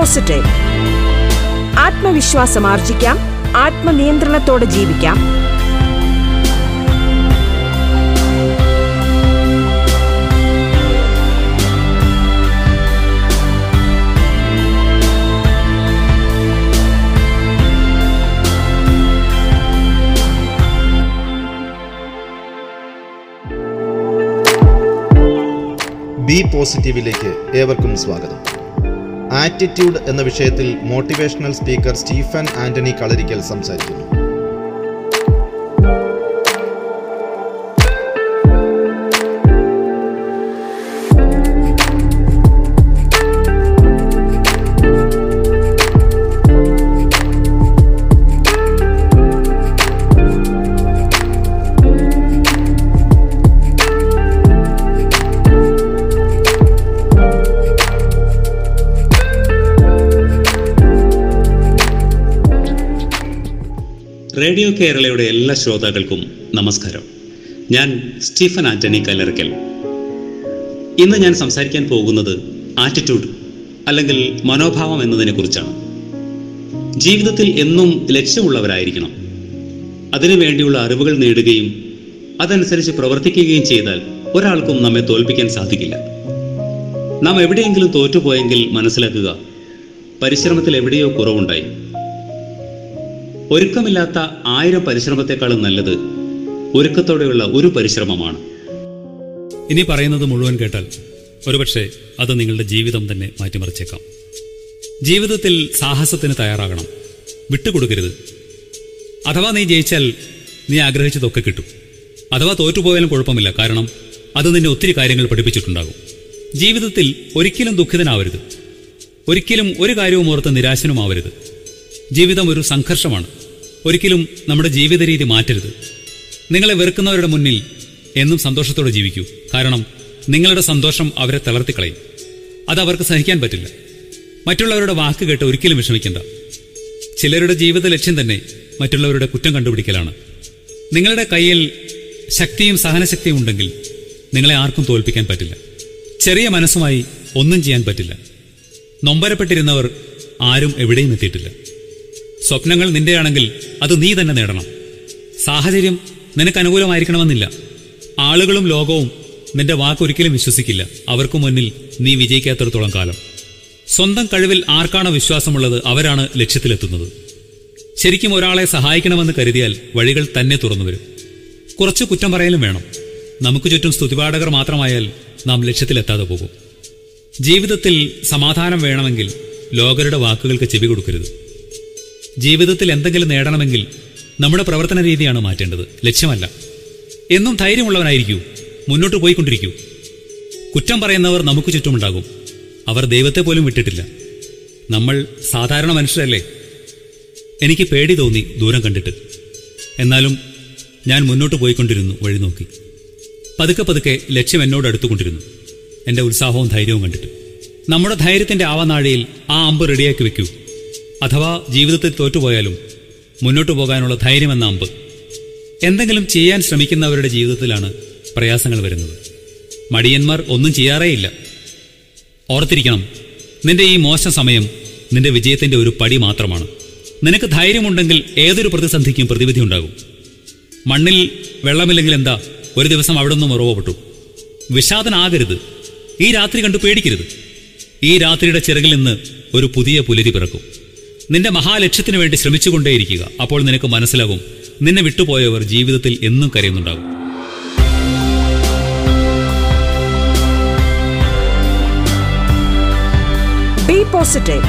Positive. ആത്മവിശ്വാസം ആർജിക്കാം. ആത്മനിയന്ത്രണത്തോടെ ജീവിക്കാം. ബി പോസിറ്റീവിലേക്ക് ഏവർക്കും സ്വാഗതം. ആറ്റിറ്റ്യൂഡ് എന്ന വിഷയത്തിൽ മോട്ടിവേഷണൽ സ്പീക്കർ സ്റ്റീഫൻ ആന്റണി കളരിക്കൽ സംസാരിക്കുന്നു. റേഡിയോ കേരളയുടെ എല്ലാ ശ്രോതാക്കൾക്കും നമസ്കാരം. ഞാൻ സ്റ്റീഫൻ ആന്റണി കല്ലറക്കൽ ഇന്ന് ഞാൻ സംസാരിക്കാൻ പോകുന്നത് ആറ്റിറ്റ്യൂഡ് അല്ലെങ്കിൽ മനോഭാവം എന്നതിനെ കുറിച്ചാണ്. ജീവിതത്തിൽ എന്നും ലക്ഷ്യമുള്ളവരായിരിക്കണം. അതിനു വേണ്ടിയുള്ള അറിവുകൾ നേടുകയും അതനുസരിച്ച് പ്രവർത്തിക്കുകയും ചെയ്താൽ ഒരാൾക്കും നമ്മെ തോൽപ്പിക്കാൻ സാധിക്കില്ല. നാം എവിടെയെങ്കിലും തോറ്റുപോയെങ്കിൽ മനസ്സിലാക്കുക പരിശ്രമത്തിൽ എവിടെയോ കുറവുണ്ടായി. ഒരുക്കമില്ലാത്ത ആയിരം പരിശ്രമത്തെക്കാളും നല്ലത് ഒരുക്കത്തോടെയുള്ള ഒരു പരിശ്രമമാണ്. ഇനി പറയുന്നത് മുഴുവൻ കേട്ടാൽ ഒരുപക്ഷെ അത് നിങ്ങളുടെ ജീവിതം തന്നെ മാറ്റിമറിച്ചേക്കാം. ജീവിതത്തിൽ സാഹസത്തിന് തയ്യാറാകണം. വിട്ടുകൊടുക്കരുത്. അഥവാ നീ ജയിച്ചാൽ നീ ആഗ്രഹിച്ചതൊക്കെ കിട്ടും. അഥവാ തോറ്റുപോയാലും കുഴപ്പമില്ല കാരണം അത് നിന്നെ ഒത്തിരി കാര്യങ്ങൾ പഠിപ്പിച്ചിട്ടുണ്ടാകും. ജീവിതത്തിൽ ഒരിക്കലും ദുഃഖിതനാവരുത്. ഒരിക്കലും ഒരു കാര്യവും ഓർത്ത് നിരാശനുമാവരുത്. ജീവിതം ഒരു സംഘർഷമാണ്. ഒരിക്കലും നമ്മുടെ ജീവിത രീതി മാറ്റരുത്. നിങ്ങളെ വെറുക്കുന്നവരുടെ മുന്നിൽ എന്നും സന്തോഷത്തോടെ ജീവിക്കൂ. കാരണം നിങ്ങളുടെ സന്തോഷം അവരെ തളർത്തിക്കളയും. അത് അവർക്ക് സഹിക്കാൻ പറ്റില്ല. മറ്റുള്ളവരുടെ വാക്ക് കേട്ട് ഒരിക്കലും വിഷമിക്കേണ്ട. ചിലരുടെ ജീവിത ലക്ഷ്യം തന്നെ മറ്റുള്ളവരുടെ കുറ്റം കണ്ടുപിടിക്കലാണ്. നിങ്ങളുടെ കയ്യിൽ ശക്തിയും സഹനശക്തിയും ഉണ്ടെങ്കിൽ നിങ്ങളെ ആർക്കും തോൽപ്പിക്കാൻ പറ്റില്ല. ചെറിയ മനസ്സുമായി ഒന്നും ചെയ്യാൻ പറ്റില്ല. നൊമ്പരപ്പെട്ടിരുന്നവർ ആരും എവിടെയും എത്തിയിട്ടില്ല. സ്വപ്നങ്ങൾ നിന്റെയാണെങ്കിൽ അത് നീ തന്നെ നേടണം. സാഹചര്യം നിനക്ക് അനുകൂലമായിരിക്കണമെന്നില്ല. ആളുകളും ലോകവും നിന്റെ വാക്കൊരിക്കലും വിശ്വസിക്കില്ല. അവർക്ക് മുന്നിൽ നീ വിജയിക്കാത്തിടത്തോളം കാലം. സ്വന്തം കഴിവിൽ ആർക്കാണോ വിശ്വാസമുള്ളത് അവരാണ് ലക്ഷ്യത്തിലെത്തുന്നത്. ശരിക്കും ഒരാളെ സഹായിക്കണമെന്ന് കരുതിയാൽ വഴികൾ തന്നെ തുറന്നു വരും. കുറച്ച് കുറ്റം പറയലും വേണം. നമുക്ക് ചുറ്റും സ്തുതിപാഠകർ മാത്രമായാൽ നാം ലക്ഷ്യത്തിലെത്താതെ പോകും. ജീവിതത്തിൽ സമാധാനം വേണമെങ്കിൽ ലോകരുടെ വാക്കുകൾക്ക് ചെവി കൊടുക്കരുത്. ജീവിതത്തിൽ എന്തെങ്കിലും നേടണമെങ്കിൽ നമ്മുടെ പ്രവർത്തന രീതിയാണ് മാറ്റേണ്ടത്. ലക്ഷ്യമല്ല. എന്നും ധൈര്യമുള്ളവനായിരിക്കൂ. മുന്നോട്ട് പോയിക്കൊണ്ടിരിക്കൂ. കുറ്റം പറയുന്നവർ നമുക്ക് ചുറ്റുമുണ്ടാകും. അവർ ദൈവത്തെ പോലും വിട്ടിട്ടില്ല. നമ്മൾ സാധാരണ മനുഷ്യരല്ലേ? എനിക്ക് പേടി തോന്നി ദൂരം കണ്ടിട്ട്. എന്നാലും ഞാൻ മുന്നോട്ട് പോയിക്കൊണ്ടിരുന്നു വഴി നോക്കി. പതുക്കെ പതുക്കെ ലക്ഷ്യം എന്നോട് അടുത്തുകൊണ്ടിരുന്നു. എന്റെ ഉത്സാഹവും ധൈര്യവും കണ്ടിട്ട്. നമ്മുടെ ധൈര്യത്തിന്റെ ആവനാഴിയിൽ ആ അമ്പ് റെഡിയാക്കി വെക്കൂ. അഥവാ ജീവിതത്തിൽ തോറ്റുപോയാലും മുന്നോട്ടു പോകാനുള്ള ധൈര്യമെന്ന അമ്പ്. എന്തെങ്കിലും ചെയ്യാൻ ശ്രമിക്കുന്നവരുടെ ജീവിതത്തിലാണ് പ്രയാസങ്ങൾ വരുന്നത്. മടിയന്മാർ ഒന്നും ചെയ്യാറേയില്ല. ഓർത്തിരിക്കണം നിന്റെ ഈ മോശം സമയം നിന്റെ വിജയത്തിന്റെ ഒരു പടി മാത്രമാണ്. നിനക്ക് ധൈര്യമുണ്ടെങ്കിൽ ഏതൊരു പ്രതിസന്ധിക്കും പ്രതിവിധി ഉണ്ടാകും. മണ്ണിൽ വെള്ളമില്ലെങ്കിൽ എന്താ ഒരു ദിവസം അവിടെ നിന്നും ഉറവപ്പെട്ടു വിഷാദനാകരുത്. ഈ രാത്രി കണ്ടു പേടിക്കരുത്. ഈ രാത്രിയുടെ ചിറകിൽ നിന്ന് ഒരു പുതിയ പുലരി പിറക്കും. നിന്റെ മഹാലക്ഷ്യത്തിന് വേണ്ടി ശ്രമിച്ചുകൊണ്ടേയിരിക്കുക. അപ്പോൾ നിനക്ക് മനസ്സിലാകും നിന്നെ വിട്ടുപോയവർ ജീവിതത്തിൽ എന്നും കരയുന്നുണ്ടാകും. പോസിറ്റീവ്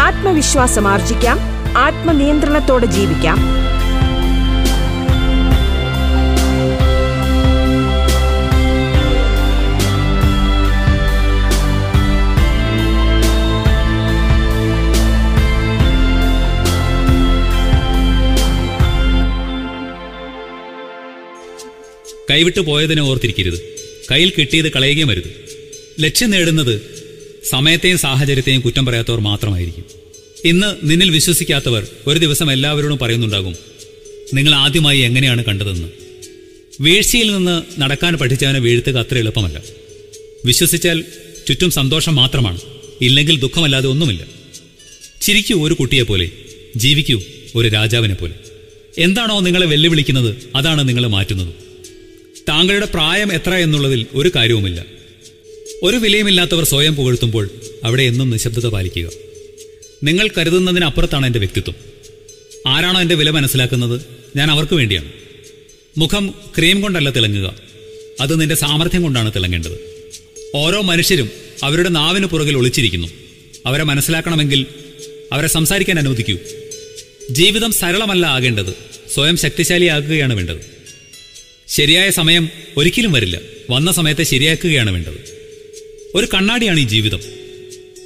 ആത്മവിശ്വാസം ആർജിക്കാം ആത്മനിയന്ത്രണത്തോടെ ജീവിക്കാം. കൈവിട്ടു പോയതിനെ ഓർത്തിരിക്കരുത്. കയ്യിൽ കിട്ടിയത് കളയുകയും വരുത് ലക്ഷ്യം നേടുന്നത് സമയത്തെയും സാഹചര്യത്തെയും കുറ്റം പറയാത്തവർ മാത്രമായിരിക്കും. ഇന്ന് നിന്നിൽ വിശ്വസിക്കാത്തവർ ഒരു ദിവസം എല്ലാവരോടും പറയുന്നുണ്ടാകും നിങ്ങൾ ആദ്യമായി എങ്ങനെയാണ് കണ്ടതെന്ന്? വീഴ്ചയിൽ നിന്ന് നടക്കാൻ പഠിച്ചവനെ വീഴ്ത്തുക അത്ര എളുപ്പമല്ല. വിശ്വസിച്ചാൽ ചുറ്റും സന്തോഷം മാത്രമാണ് ഇല്ലെങ്കിൽ ദുഃഖമല്ലാതെ ഒന്നുമില്ല. ചിരിക്കൂ ഒരു കുട്ടിയെ പോലെ ജീവിക്കൂ ഒരു രാജാവിനെ പോലെ. എന്താണോ നിങ്ങളെ വെല്ലുവിളിക്കുന്നത് അതാണ് നിങ്ങളെ മാറ്റുന്നത്. താങ്കളുടെ പ്രായം എത്ര എന്നുള്ളതിൽ ഒരു കാര്യവുമില്ല. ഒരു വിലയുമില്ലാത്തവർ സ്വയം പുകഴ്ത്തുമ്പോൾ അവിടെ എന്നും നിശബ്ദത പാലിക്കുക. നിങ്ങൾ കരുതുന്നതിനപ്പുറത്താണ് എന്റെ വ്യക്തിത്വം. ആരാണോ എന്റെ വില മനസ്സിലാക്കുന്നത്? ഞാൻ അവർക്ക് വേണ്ടിയാണ്. മുഖം ക്രീം കൊണ്ടല്ല തിളങ്ങുക. അത് നിന്റെ സാമർഥ്യം കൊണ്ടാണ് തിളങ്ങേണ്ടത്. ഓരോ മനുഷ്യരും അവരുടെ നാവിന് പുറകിൽ ഒളിച്ചിരിക്കുന്നു. അവരെ മനസ്സിലാക്കണമെങ്കിൽ അവരെ സംസാരിക്കാൻ അനുവദിക്കൂ. ജീവിതം സരളമല്ല ആകേണ്ടത്. സ്വയം ശക്തിശാലിയാക്കുകയാണ് വേണ്ടത്. ശരിയായ സമയം ഒരിക്കലും വരില്ല. വന്ന സമയത്തെ ശരിയാക്കുകയാണ് വേണ്ടത്. ഒരു കണ്ണാടിയാണ് ഈ ജീവിതം.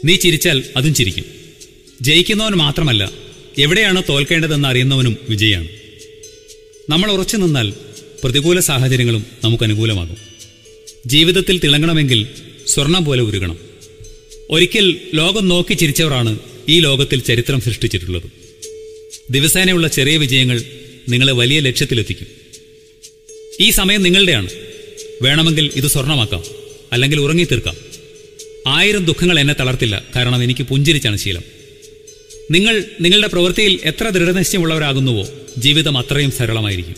നീ ചിരിച്ചാൽ അതും ചിരിക്കും. ജയിക്കുന്നവൻ മാത്രമല്ല എവിടെയാണ് തോൽക്കേണ്ടതെന്ന് അറിയുന്നവനും വിജയാണ്. നമ്മൾ ഉറച്ചു നിന്നാൽ പ്രതികൂല സാഹചര്യങ്ങളും നമുക്ക് അനുകൂലമാകും. ജീവിതത്തിൽ തിളങ്ങണമെങ്കിൽ സ്വർണം പോലെ ഉരുകണം. ഒരിക്കൽ ലോകം നോക്കി ചിരിച്ചവരാണ് ഈ ലോകത്തിൽ ചരിത്രം സൃഷ്ടിച്ചിട്ടുള്ളത്. ദിവസേനയുള്ള ചെറിയ വിജയങ്ങൾ നിങ്ങളെ വലിയ ലക്ഷ്യത്തിലെത്തിക്കും. ഈ സമയം നിങ്ങളുടെയാണ്. വേണമെങ്കിൽ ഇത് സ്വർണമാക്കാം. അല്ലെങ്കിൽ ഉറങ്ങി തീർക്കാം ആയിരം ദുഃഖങ്ങൾ എന്നെ തളർത്തില്ല. കാരണം എനിക്ക് പുഞ്ചിരിച്ചാണ് ശീലം. നിങ്ങൾ നിങ്ങളുടെ പ്രവൃത്തിയിൽ എത്ര ദൃഢനിശ്ചയമുള്ളവരാകുന്നുവോ ജീവിതം അത്രയും സരളമായിരിക്കും.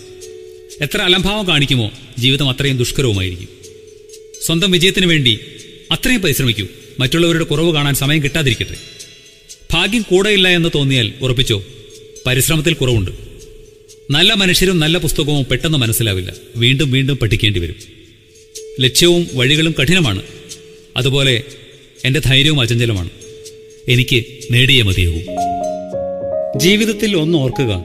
എത്ര അലംഭാവം കാണിക്കുമോ ജീവിതം അത്രയും ദുഷ്കരവുമായിരിക്കും. സ്വന്തം വിജയത്തിന് വേണ്ടി അത്രയും പരിശ്രമിക്കൂ. മറ്റുള്ളവരുടെ കുറവ് കാണാൻ സമയം കിട്ടാതിരിക്കട്ടെ. ഭാഗ്യം കൂടെയില്ല എന്ന് തോന്നിയാൽ ഉറപ്പിച്ചോ പരിശ്രമത്തിൽ കുറവുണ്ട്. നല്ല മനുഷ്യരും നല്ല പുസ്തകവും പെട്ടെന്ന് മനസ്സിലാവില്ല. വീണ്ടും വീണ്ടും പഠിക്കേണ്ടി വരും. ലക്ഷ്യവും വഴികളും കഠിനമാണ്. അതുപോലെ എന്റെ ധൈര്യവും അചഞ്ചലമാണ്. എനിക്ക് നേടിയേ മതിയാകൂ. ജീവിതത്തിൽ ഒന്ന് ഓർക്കുക.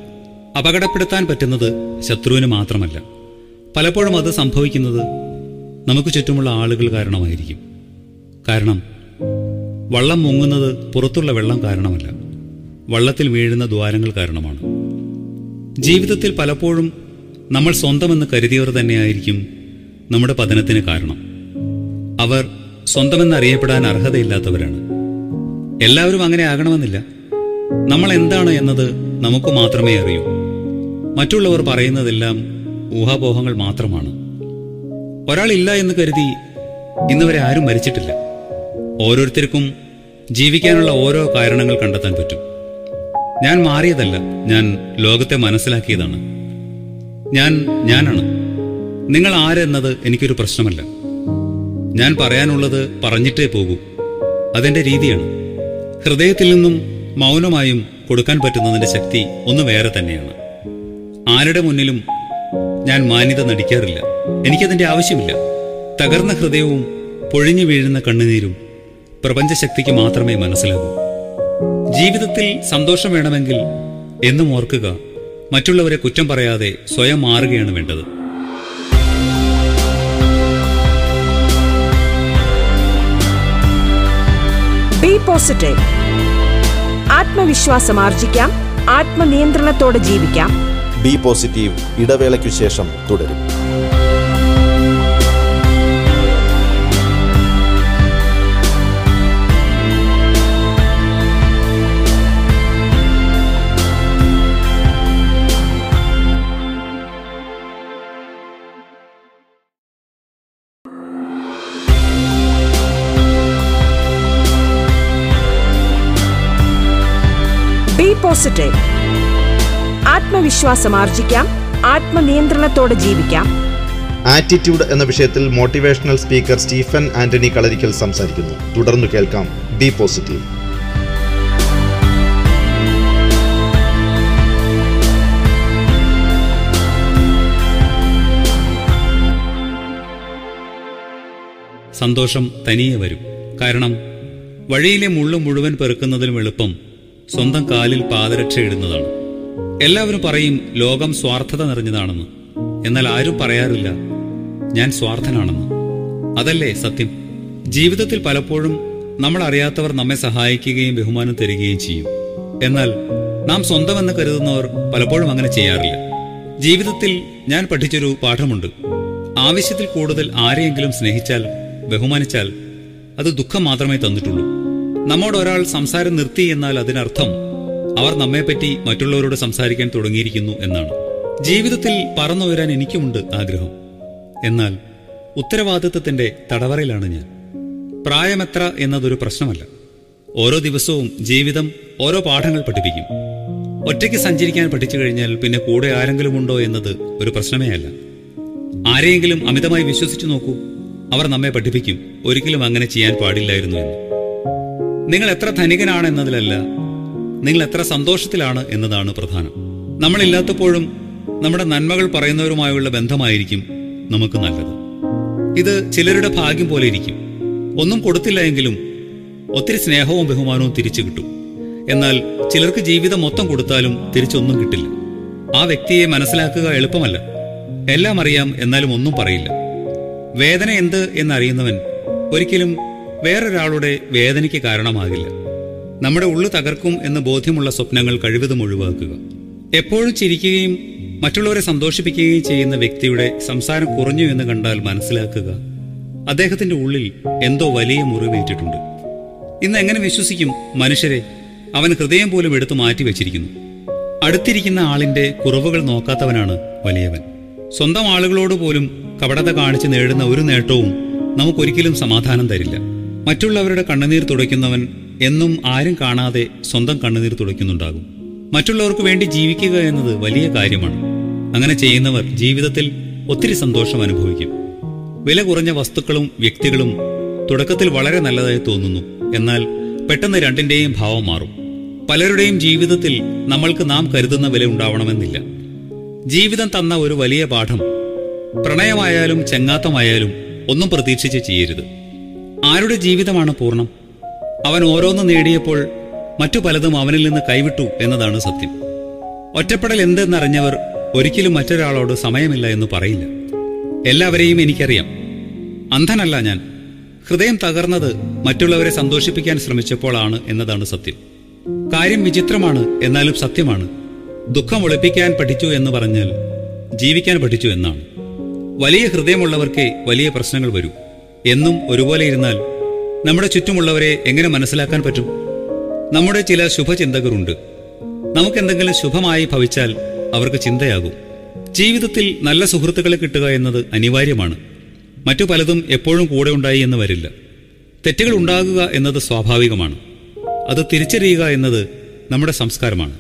അപകടപ്പെടുത്താൻ പറ്റുന്നത് ശത്രുവിന് മാത്രമല്ല. പലപ്പോഴും അത് സംഭവിക്കുന്നത് നമുക്ക് ചുറ്റുമുള്ള ആളുകൾ കാരണമായിരിക്കും. കാരണം വള്ളം മുങ്ങുന്നത് പുറത്തുള്ള വെള്ളം കാരണമല്ല. വള്ളത്തിൽ വീഴുന്ന ദ്വാരങ്ങൾ കാരണമാണ്. ജീവിതത്തിൽ പലപ്പോഴും നമ്മൾ സ്വന്തമെന്ന് കരുതിയവർ തന്നെയായിരിക്കും നമ്മുടെ പതനത്തിന് കാരണം. അവർ സ്വന്തമെന്നറിയപ്പെടാൻ അർഹതയില്ലാത്തവരാണ്. എല്ലാവരും അങ്ങനെ ആകണമെന്നില്ല. നമ്മൾ എന്താണ് എന്നത് നമുക്ക് മാത്രമേ അറിയൂ. മറ്റുള്ളവർ പറയുന്നതെല്ലാം ഊഹാപോഹങ്ങൾ മാത്രമാണ്. ഒരാളില്ല എന്ന് കരുതി ഇന്നുവരെ ആരും മരിച്ചിട്ടില്ല. ഓരോരുത്തർക്കും ജീവിക്കാനുള്ള ഓരോ കാരണങ്ങൾ കണ്ടെത്താൻ പറ്റും. ഞാൻ മാറിയതല്ല. ഞാൻ ലോകത്തെ മനസ്സിലാക്കിയതാണ്. ഞാൻ ഞാനാണ്. നിങ്ങൾ ആരെന്നത് എനിക്കൊരു പ്രശ്നമല്ല. ഞാൻ പറയാനുള്ളത് പറഞ്ഞിട്ടേ പോകൂ. അതെന്റെ രീതിയാണ്. ഹൃദയത്തിൽ നിന്നും മൗനമായും കൊടുക്കാൻ പറ്റുന്നതിന്റെ ശക്തി ഒന്ന് വേറെ തന്നെയാണ്. ആരുടെ മുന്നിലും ഞാൻ മാന്യത നടിക്കാറില്ല. എനിക്കതിന്റെ ആവശ്യമില്ല. തകർന്ന ഹൃദയവും പൊഴിഞ്ഞു വീഴുന്ന കണ്ണുനീരും പ്രപഞ്ചശക്തിക്ക് മാത്രമേ മനസ്സിലാകൂ. ജീവിതത്തിൽ സന്തോഷം വേണമെങ്കിൽ എന്നും ഓർക്കുക. മറ്റുള്ളവരെ കുറ്റം പറയാതെ സ്വയം മാറുകയാണ് വേണ്ടത്. ബി പോസിറ്റീവ് ആത്മവിശ്വാസം ആർജിക്കാം. ആത്മനിയന്ത്രണത്തോടെ ജീവിക്കാം. ബി പോസിറ്റീവ് ഇടവേളയ്ക്കു ശേഷം തുടരും. പോസിറ്റീവ്. ആത്മവിശ്വാസം ആർജിക്കാം ആത്മനിയന്ത്രണത്തോടെ ജീവിക്കാം. ആറ്റിറ്റ്യൂഡ് എന്ന വിഷയത്തിൽ മോട്ടിവേഷണൽ സ്പീക്കർ സ്റ്റീഫൻ ആന്റണി കളരിക്കൽ സംസാരിക്കുന്നു. തുടർന്ന് കേൾക്കാം ബി പോസിറ്റീവ്. സന്തോഷം തനിയെ വരും. കാരണം വഴിയിലെ മുള്ളു മുഴുവൻ പെറുക്കുന്നതിലും എളുപ്പം സ്വന്തം കാലിൽ പാദരക്ഷ ഇടുന്നതാണ്. എല്ലാവരും പറയും ലോകം സ്വാർത്ഥത നിറഞ്ഞതാണെന്ന്. എന്നാൽ ആരും പറയാറില്ല ഞാൻ സ്വാർത്ഥനാണെന്ന്. അതല്ലേ സത്യം? ജീവിതത്തിൽ പലപ്പോഴും നമ്മൾ അറിയാത്തവർ നമ്മെ സഹായിക്കുകയും ബഹുമാനം തരികയും ചെയ്യും. എന്നാൽ നാം സ്വന്തമെന്ന് കരുതുന്നവർ പലപ്പോഴും അങ്ങനെ ചെയ്യാറില്ല. ജീവിതത്തിൽ ഞാൻ പഠിച്ചൊരു പാഠമുണ്ട്. ആവശ്യത്തിൽ കൂടുതൽ ആരെയെങ്കിലും സ്നേഹിച്ചാൽ ബഹുമാനിച്ചാൽ അത് ദുഃഖം മാത്രമേ തന്നിട്ടുള്ളൂ. നമ്മോട് ഒരാൾ സംസാരം നിർത്തി എന്നാൽ അതിനർത്ഥം അവർ നമ്മെപ്പറ്റി മറ്റുള്ളവരോട് സംസാരിക്കാൻ തുടങ്ങിയിരിക്കുന്നു എന്നാണ്. ജീവിതത്തിൽ പറന്നു വരാൻ എനിക്കുമുണ്ട് ആഗ്രഹം. എന്നാൽ ഉത്തരവാദിത്വത്തിന്റെ തടവറയിലാണ് ഞാൻ. പ്രായമെത്ര എന്നതൊരു പ്രശ്നമല്ല. ഓരോ ദിവസവും ജീവിതം ഓരോ പാഠങ്ങൾ പഠിപ്പിക്കും. ഒറ്റയ്ക്ക് സഞ്ചരിക്കാൻ പഠിച്ചു കഴിഞ്ഞാൽ പിന്നെ കൂടെ ആരെങ്കിലും ഉണ്ടോ എന്നത് ഒരു പ്രശ്നമേ അല്ല. ആരെയെങ്കിലും അമിതമായി വിശ്വസിച്ചു നോക്കൂ. അവർ നമ്മെ പഠിപ്പിക്കും. ഒരിക്കലും അങ്ങനെ ചെയ്യാൻ പാടില്ലായിരുന്നു എന്ന്. നിങ്ങൾ എത്ര ധനികനാണ് എന്നതിലല്ല നിങ്ങൾ എത്ര സന്തോഷത്തിലാണ് എന്നതാണ് പ്രധാനം. നമ്മളില്ലാത്തപ്പോഴും നമ്മുടെ നന്മകൾ പറയുന്നവരുമായുള്ള ബന്ധമായിരിക്കും നമുക്ക് നല്ലത്. ഇത് ചിലരുടെ ഭാഗ്യം പോലെ ഇരിക്കും. ഒന്നും കൊടുത്തില്ല എങ്കിലും ഒത്തിരി സ്നേഹവും ബഹുമാനവും തിരിച്ചു കിട്ടും. എന്നാൽ ചിലർക്ക് ജീവിതം മൊത്തം കൊടുത്താലും തിരിച്ചൊന്നും കിട്ടില്ല. ആ വ്യക്തിയെ മനസ്സിലാക്കുക എളുപ്പമല്ല. എല്ലാം അറിയാം എന്നാലും ഒന്നും പറയില്ല. വേദന എന്ത് എന്നറിയുന്നവൻ ഒരിക്കലും വേറൊരാളുടെ വേദനയ്ക്ക് കാരണമാകില്ല. നമ്മുടെ ഉള്ളു തകർക്കും എന്ന് ബോധ്യമുള്ള സ്വപ്നങ്ങൾ കഴിവതും ഒഴിവാക്കുക. എപ്പോഴും ചിരിക്കുകയും മറ്റുള്ളവരെ സന്തോഷിപ്പിക്കുകയും ചെയ്യുന്ന വ്യക്തിയുടെ സംസാരം കുറഞ്ഞു എന്ന് കണ്ടാൽ മനസ്സിലാക്കുക. അദ്ദേഹത്തിന്റെ ഉള്ളിൽ എന്തോ വലിയ മുറിവേറ്റിട്ടുണ്ട്. ഇന്ന് എങ്ങനെ വിശ്വസിക്കും? മനുഷ്യരെ അവൻ ഹൃദയം പോലും എടുത്തു മാറ്റി വെച്ചിരിക്കുന്നു. അടുത്തിരിക്കുന്ന ആളിന്റെ കുറവുകൾ നോക്കാത്തവനാണ് വലിയവൻ. സ്വന്തം ആളുകളോട് പോലും കപടത കാണിച്ച് നേടുന്ന ഒരു നേട്ടവും നമുക്കൊരിക്കലും സമാധാനം തരില്ല. മറ്റുള്ളവരുടെ കണ്ണുനീർ തുടയ്ക്കുന്നവൻ എന്നും ആരും കാണാതെ സ്വന്തം കണ്ണുനീർ തുടയ്ക്കുന്നുണ്ടാകും. മറ്റുള്ളവർക്ക് വേണ്ടി ജീവിക്കുക എന്നത് വലിയ കാര്യമാണ്. അങ്ങനെ ചെയ്യുന്നവർ ജീവിതത്തിൽ ഒത്തിരി സന്തോഷം അനുഭവിക്കും. വില കുറഞ്ഞ വസ്തുക്കളും വ്യക്തികളും തുടക്കത്തിൽ വളരെ നല്ലതായി തോന്നുന്നു. എന്നാൽ പെട്ടെന്ന് രണ്ടിന്റെയും ഭാവം മാറും. പലരുടെയും ജീവിതത്തിൽ നമ്മൾക്ക് നാം കരുതുന്ന വില ഉണ്ടാവണമെന്നില്ല. ജീവിതം തന്ന ഒരു വലിയ പാഠം പ്രണയമായാലും ചെങ്ങാത്തമായാലും ഒന്നും പ്രതീക്ഷിച്ച് ചെയ്യരുത്. ആരുടെ ജീവിതമാണ് പൂർണം? അവൻ ഓരോന്ന് നേടിയപ്പോൾ മറ്റു പലതും അവനിൽ നിന്ന് കൈവിട്ടു എന്നതാണ് സത്യം. ഒറ്റപ്പെടൽ എന്തെന്നറിഞ്ഞവർ ഒരിക്കലും മറ്റൊരാളോട് സമയമില്ല എന്ന് പറയില്ല. എല്ലാവരെയും എനിക്കറിയാം. അന്ധനല്ല ഞാൻ. ഹൃദയം തകർന്നത് മറ്റുള്ളവരെ സന്തോഷിപ്പിക്കാൻ ശ്രമിച്ചപ്പോഴാണ് എന്നതാണ് സത്യം. കാര്യം വിചിത്രമാണ് എന്നാലും സത്യമാണ്. ദുഃഖം ഒളിപ്പിക്കാൻ പഠിച്ചു എന്ന് പറഞ്ഞാൽ ജീവിക്കാൻ പഠിച്ചു എന്നാണ്. വലിയ ഹൃദയമുള്ളവർക്കേ വലിയ പ്രശ്നങ്ങൾ വരൂ. എന്നും ഒരുപോലെ ഇരുന്നാൽ നമ്മുടെ ചുറ്റുമുള്ളവരെ എങ്ങനെ മനസ്സിലാക്കാൻ പറ്റും? നമ്മുടെ ചില ശുഭചിന്തകരുണ്ട്. നമുക്കെന്തെങ്കിലും ശുഭമായി ഭവിച്ചാൽ അവർക്ക് ചിന്തയാകും. ജീവിതത്തിൽ നല്ല സുഹൃത്തുക്കളെ കിട്ടുക എന്നത് അനിവാര്യമാണ്. മറ്റു പലതും എപ്പോഴും കൂടെ ഉണ്ടായി എന്ന് വരില്ല. തെറ്റുകൾ ഉണ്ടാകുക എന്നത് സ്വാഭാവികമാണ്. അത് തിരിച്ചറിയുക എന്നത് നമ്മുടെ സംസ്കാരമാണ്.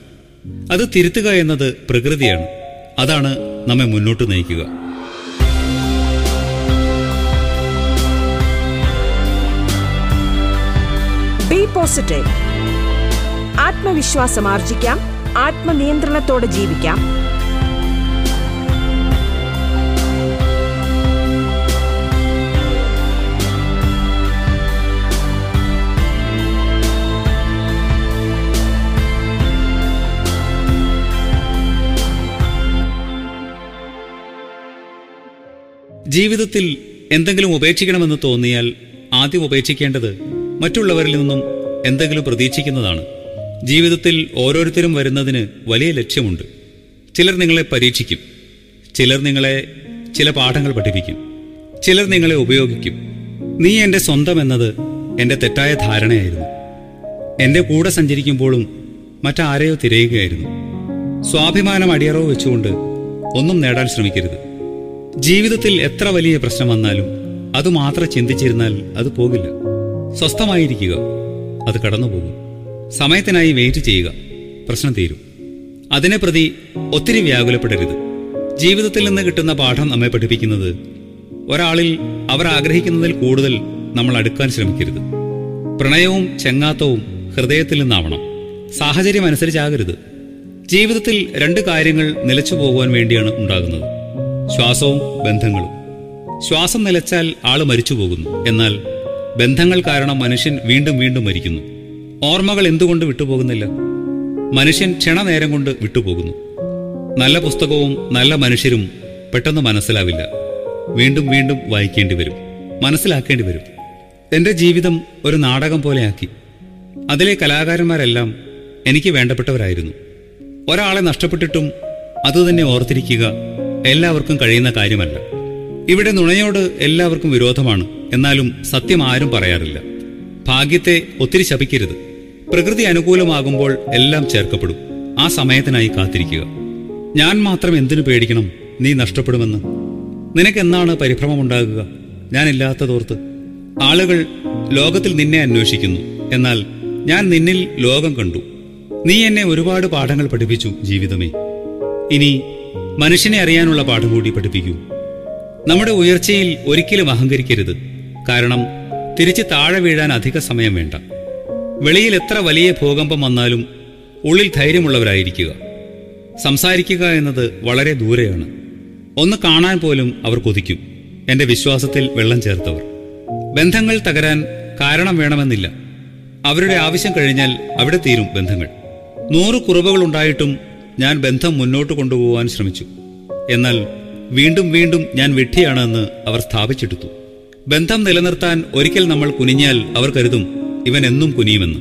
അത് തിരുത്തുക എന്നത് പ്രകൃതിയാണ്. അതാണ് നമ്മെ മുന്നോട്ട് നയിക്കുക. പോസിറ്റീവ് ആത്മവിശ്വാസം ആർജിക്കാം. ആത്മനിയന്ത്രണത്തോടെ ജീവിക്കാം. ജീവിതത്തിൽ എന്തെങ്കിലും ഉപേക്ഷിക്കണമെന്ന് തോന്നിയാൽ ആദ്യം ഉപേക്ഷിക്കേണ്ടത് മറ്റുള്ളവരിൽ നിന്നും എന്തെങ്കിലും പ്രതീക്ഷിക്കുന്നതാണ്. ജീവിതത്തിൽ ഓരോരുത്തരും വരുന്നതിന് വലിയ ലക്ഷ്യമുണ്ട്. ചിലർ നിങ്ങളെ പരീക്ഷിക്കും. ചിലർ നിങ്ങളെ ചില പാഠങ്ങൾ പഠിപ്പിക്കും. ചിലർ നിങ്ങളെ ഉപയോഗിക്കും. നീ എന്റെ സ്വന്തം എന്നത് എന്റെ തെറ്റായ ധാരണയായിരുന്നു. എന്റെ കൂടെ സഞ്ചരിക്കുമ്പോഴും മറ്റാരെയോ തിരയുകയായിരുന്നു. സ്വാഭിമാനം അടിയറവ് വെച്ചുകൊണ്ട് ഒന്നും നേടാൻ ശ്രമിക്കരുത്. ജീവിതത്തിൽ എത്ര വലിയ പ്രശ്നം വന്നാലും അത് മാത്രം ചിന്തിച്ചിരുന്നാൽ അത് പോകില്ല. സ്വസ്ഥമായിരിക്കുക. അത് കടന്നുപോകും. സമയത്തിനായി വെയിറ്റ് ചെയ്യുക. പ്രശ്നം തീരും. അതിനെ പ്രതി ഒത്തിരി വ്യാകുലപ്പെടരുത്. ജീവിതത്തിൽ നിന്ന് കിട്ടുന്ന പാഠം നമ്മെ പഠിപ്പിക്കുന്നത് ഒരാളിൽ അവർ ആഗ്രഹിക്കുന്നതിൽ കൂടുതൽ നമ്മൾ അടുക്കാൻ ശ്രമിക്കരുത്. പ്രണയവും ചെങ്ങാത്തവും ഹൃദയത്തിൽ നിന്നാവണം. സാഹചര്യം അനുസരിച്ചാകരുത്. ജീവിതത്തിൽ രണ്ട് കാര്യങ്ങൾ നിലച്ചു പോകുവാൻ വേണ്ടിയാണ് ഉണ്ടാകുന്നത്. ശ്വാസവും ബന്ധങ്ങളും. ശ്വാസം നിലച്ചാൽ ആൾ മരിച്ചു പോകുന്നു എന്നാൽ ബന്ധങ്ങൾ കാരണം മനുഷ്യൻ വീണ്ടും വീണ്ടും മരിക്കുന്നു. ഓർമ്മകൾ എന്തുകൊണ്ട് വിട്ടുപോകുന്നില്ല? മനുഷ്യൻ ക്ഷണനേരം കൊണ്ട് വിട്ടുപോകുന്നു. നല്ല പുസ്തകവും നല്ല മനുഷ്യരും പെട്ടെന്ന് മനസ്സിലാവില്ല. വീണ്ടും വീണ്ടും വായിക്കേണ്ടി വരും. മനസ്സിലാക്കേണ്ടി വരും. എന്റെ ജീവിതം ഒരു നാടകം പോലെയാക്കി അതിലെ കലാകാരന്മാരെല്ലാം എനിക്ക് വേണ്ടപ്പെട്ടവരായിരുന്നു. ഒരാളെ നഷ്ടപ്പെട്ടിട്ടും അതുതന്നെ ഓർത്തിരിക്കുക എല്ലാവർക്കും കഴിയുന്ന കാര്യമല്ല. ഇവിടെ നുണയോട് എല്ലാവർക്കും വിരോധമാണ്. എന്നാലും സത്യം ആരും പറയാറില്ല. ഭാഗ്യത്തെ ഒത്തിരി ശപിക്കരുത്. പ്രകൃതി അനുകൂലമാകുമ്പോൾ എല്ലാം ചേർക്കപ്പെടും. ആ സമയത്തിനായി കാത്തിരിക്കുക. ഞാൻ മാത്രം എന്തിനു പേടിക്കണം? നീ നഷ്ടപ്പെടുമെന്ന്. നിനക്കെന്നാണ് പരിഭ്രമമുണ്ടാകുക? ഞാനില്ലാത്തതോർത്ത് ആളുകൾ ലോകത്തിൽ നിന്നെ അന്വേഷിക്കുന്നു. എന്നാൽ ഞാൻ നിന്നിൽ ലോകം കണ്ടു. നീ എന്നെ ഒരുപാട് പാഠങ്ങൾ പഠിപ്പിച്ചു ജീവിതമേ. ഇനി മനുഷ്യനെ അറിയാനുള്ള പാഠം കൂടി പഠിപ്പിക്കൂ. നമ്മുടെ ഉയർച്ചയിൽ ഒരിക്കലും അഹങ്കരിക്കരുത്. കാരണം തിരിച്ച് താഴെ വീഴാൻ അധിക സമയം വേണ്ട. വെളിയിൽ എത്ര വലിയ ഭൂകമ്പം വന്നാലും ഉള്ളിൽ ധൈര്യമുള്ളവരായിരിക്കുക. സംസാരിക്കുക എന്നത് വളരെ ദൂരെയാണ്. ഒന്ന് കാണാൻ പോലും അവർ കൊതിക്കും. എന്റെ വിശ്വാസത്തിൽ വെള്ളം ചേർത്തവർ. ബന്ധങ്ങൾ തകരാൻ കാരണം വേണമെന്നില്ല. അവരുടെ ആവശ്യം കഴിഞ്ഞാൽ അവിടെ തീരും ബന്ധങ്ങൾ. നൂറ് കുറവുകൾ ഉണ്ടായിട്ടും ഞാൻ ബന്ധം മുന്നോട്ട് കൊണ്ടുപോകാൻ ശ്രമിച്ചു. എന്നാൽ വീണ്ടും വീണ്ടും ഞാൻ വിഡ്ഢിയാണെന്ന് അവർ സ്ഥാപിച്ചെടുത്തു. ബന്ധം നിലനിർത്താൻ ഒരിക്കൽ നമ്മൾ കുനിഞ്ഞാൽ അവർ കരുതും ഇവൻ എന്നും കുനിയുമെന്ന്.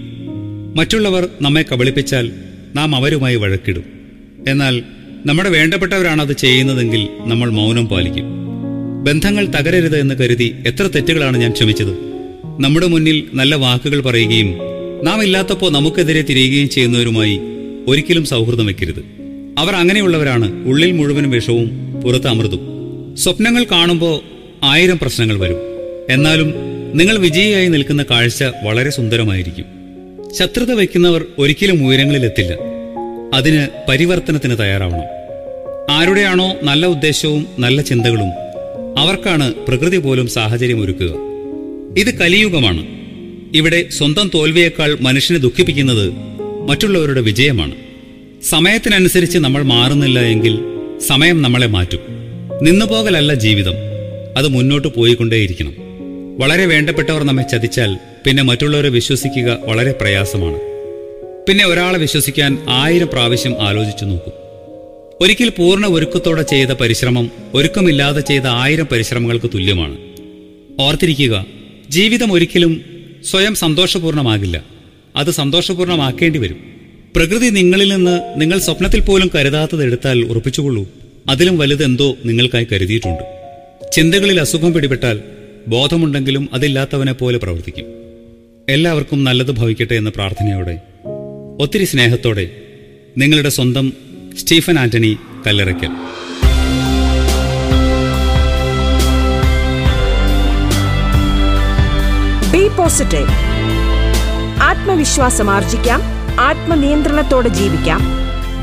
മറ്റുള്ളവർ നമ്മെ കബളിപ്പിച്ചാൽ നാം അവരുമായി വഴക്കിടും. എന്നാൽ നമ്മുടെ വേണ്ടപ്പെട്ടവരാണ് അത് ചെയ്യുന്നതെങ്കിൽ നമ്മൾ മൗനം പാലിക്കും. ബന്ധങ്ങൾ തകരരുത് എന്ന് കരുതി എത്ര തെറ്റുകളാണ് ഞാൻ ക്ഷമിച്ചത്. നമ്മുടെ മുന്നിൽ നല്ല വാക്കുകൾ പറയുകയും നാം ഇല്ലാത്തപ്പോൾ നമുക്കെതിരെ തിരിയുകയും ചെയ്യുന്നവരുമായി ഒരിക്കലും സൗഹൃദം വെക്കരുത് അവർ അങ്ങനെയുള്ളവരാണ് ഉള്ളിൽ മുഴുവനും വിഷവും പുറത്ത് അമൃതും സ്വപ്നങ്ങൾ കാണുമ്പോൾ ആയിരം പ്രശ്നങ്ങൾ വരും. എന്നാലും നിങ്ങൾ വിജയിയായി നിൽക്കുന്ന കാഴ്ച വളരെ സുന്ദരമായിരിക്കും. ശത്രുത വയ്ക്കുന്നവർ ഒരിക്കലും ഉയരങ്ങളിലെത്തില്ല. അതിന് പരിവർത്തനത്തിന് തയ്യാറാവണം. ആരുടെയാണോ നല്ല ഉദ്ദേശവും നല്ല ചിന്തകളും അവർക്കാണ് പ്രകൃതി പോലും സാഹചര്യം ഒരുക്കുക. ഇത് കലിയുഗമാണ്. ഇവിടെ സ്വന്തം തോൽവിയേക്കാൾ മനുഷ്യനെ ദുഃഖിപ്പിക്കുന്നത് മറ്റുള്ളവരുടെ വിജയമാണ്. സമയത്തിനനുസരിച്ച് നമ്മൾ മാറുന്നില്ല എങ്കിൽ സമയം നമ്മളെ മാറ്റും. നിന്നുപോകലല്ല ജീവിതം. അത് മുന്നോട്ട് പോയിക്കൊണ്ടേയിരിക്കണം. വളരെ വേണ്ടപ്പെട്ടവർ നമ്മെ ചതിച്ചാൽ പിന്നെ മറ്റുള്ളവരെ വിശ്വസിക്കുക വളരെ പ്രയാസമാണ്. പിന്നെ ഒരാളെ വിശ്വസിക്കാൻ ആയിരം പ്രാവശ്യം ആലോചിച്ചു നോക്കും. ഒരിക്കൽ പൂർണ ഒരുക്കത്തോടെ ചെയ്ത പരിശ്രമം ഒരുക്കമില്ലാതെ ചെയ്ത ആയിരം പരിശ്രമങ്ങൾക്ക് തുല്യമാണ്. ഓർത്തിരിക്കുക ജീവിതം ഒരിക്കലും സ്വയം സന്തോഷപൂർണമാകില്ല. അത് സന്തോഷപൂർണമാക്കേണ്ടി വരും. പ്രകൃതി നിങ്ങളിൽ നിന്ന് നിങ്ങൾ സ്വപ്നത്തിൽ പോലും കരുതാത്തത് എടുത്താൽ ഉറപ്പിച്ചുകൊള്ളൂ. അതിലും വലുതെന്തോ നിങ്ങൾക്കായി കരുതിയിട്ടുണ്ട്. ചിന്തകളിൽ അസുഖം പിടിപെട്ടാൽ ബോധമുണ്ടെങ്കിലും അതില്ലാത്തവനെ പോലെ പ്രവർത്തിക്കും. എല്ലാവർക്കും നല്ലത് ഭവിക്കട്ടെ എന്ന പ്രാർത്ഥനയോടെ ഒത്തിരി സ്നേഹത്തോടെ നിങ്ങളുടെ സ്വന്തം സ്റ്റീഫൻ ആന്റണി കല്ലറയ്ക്കൽ ബി പോസിറ്റീവ് ആത്മവിശ്വാസം ആർജിക്കാം. ആത്മനിയന്ത്രണത്തോടെ ജീവിക്കാം.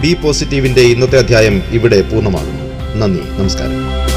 ബി പോസിറ്റീവിന്റെ ഇന്നത്തെ അധ്യായം ഇവിടെ പൂർണമാകുന്നു. നന്ദി നമസ്കാരം.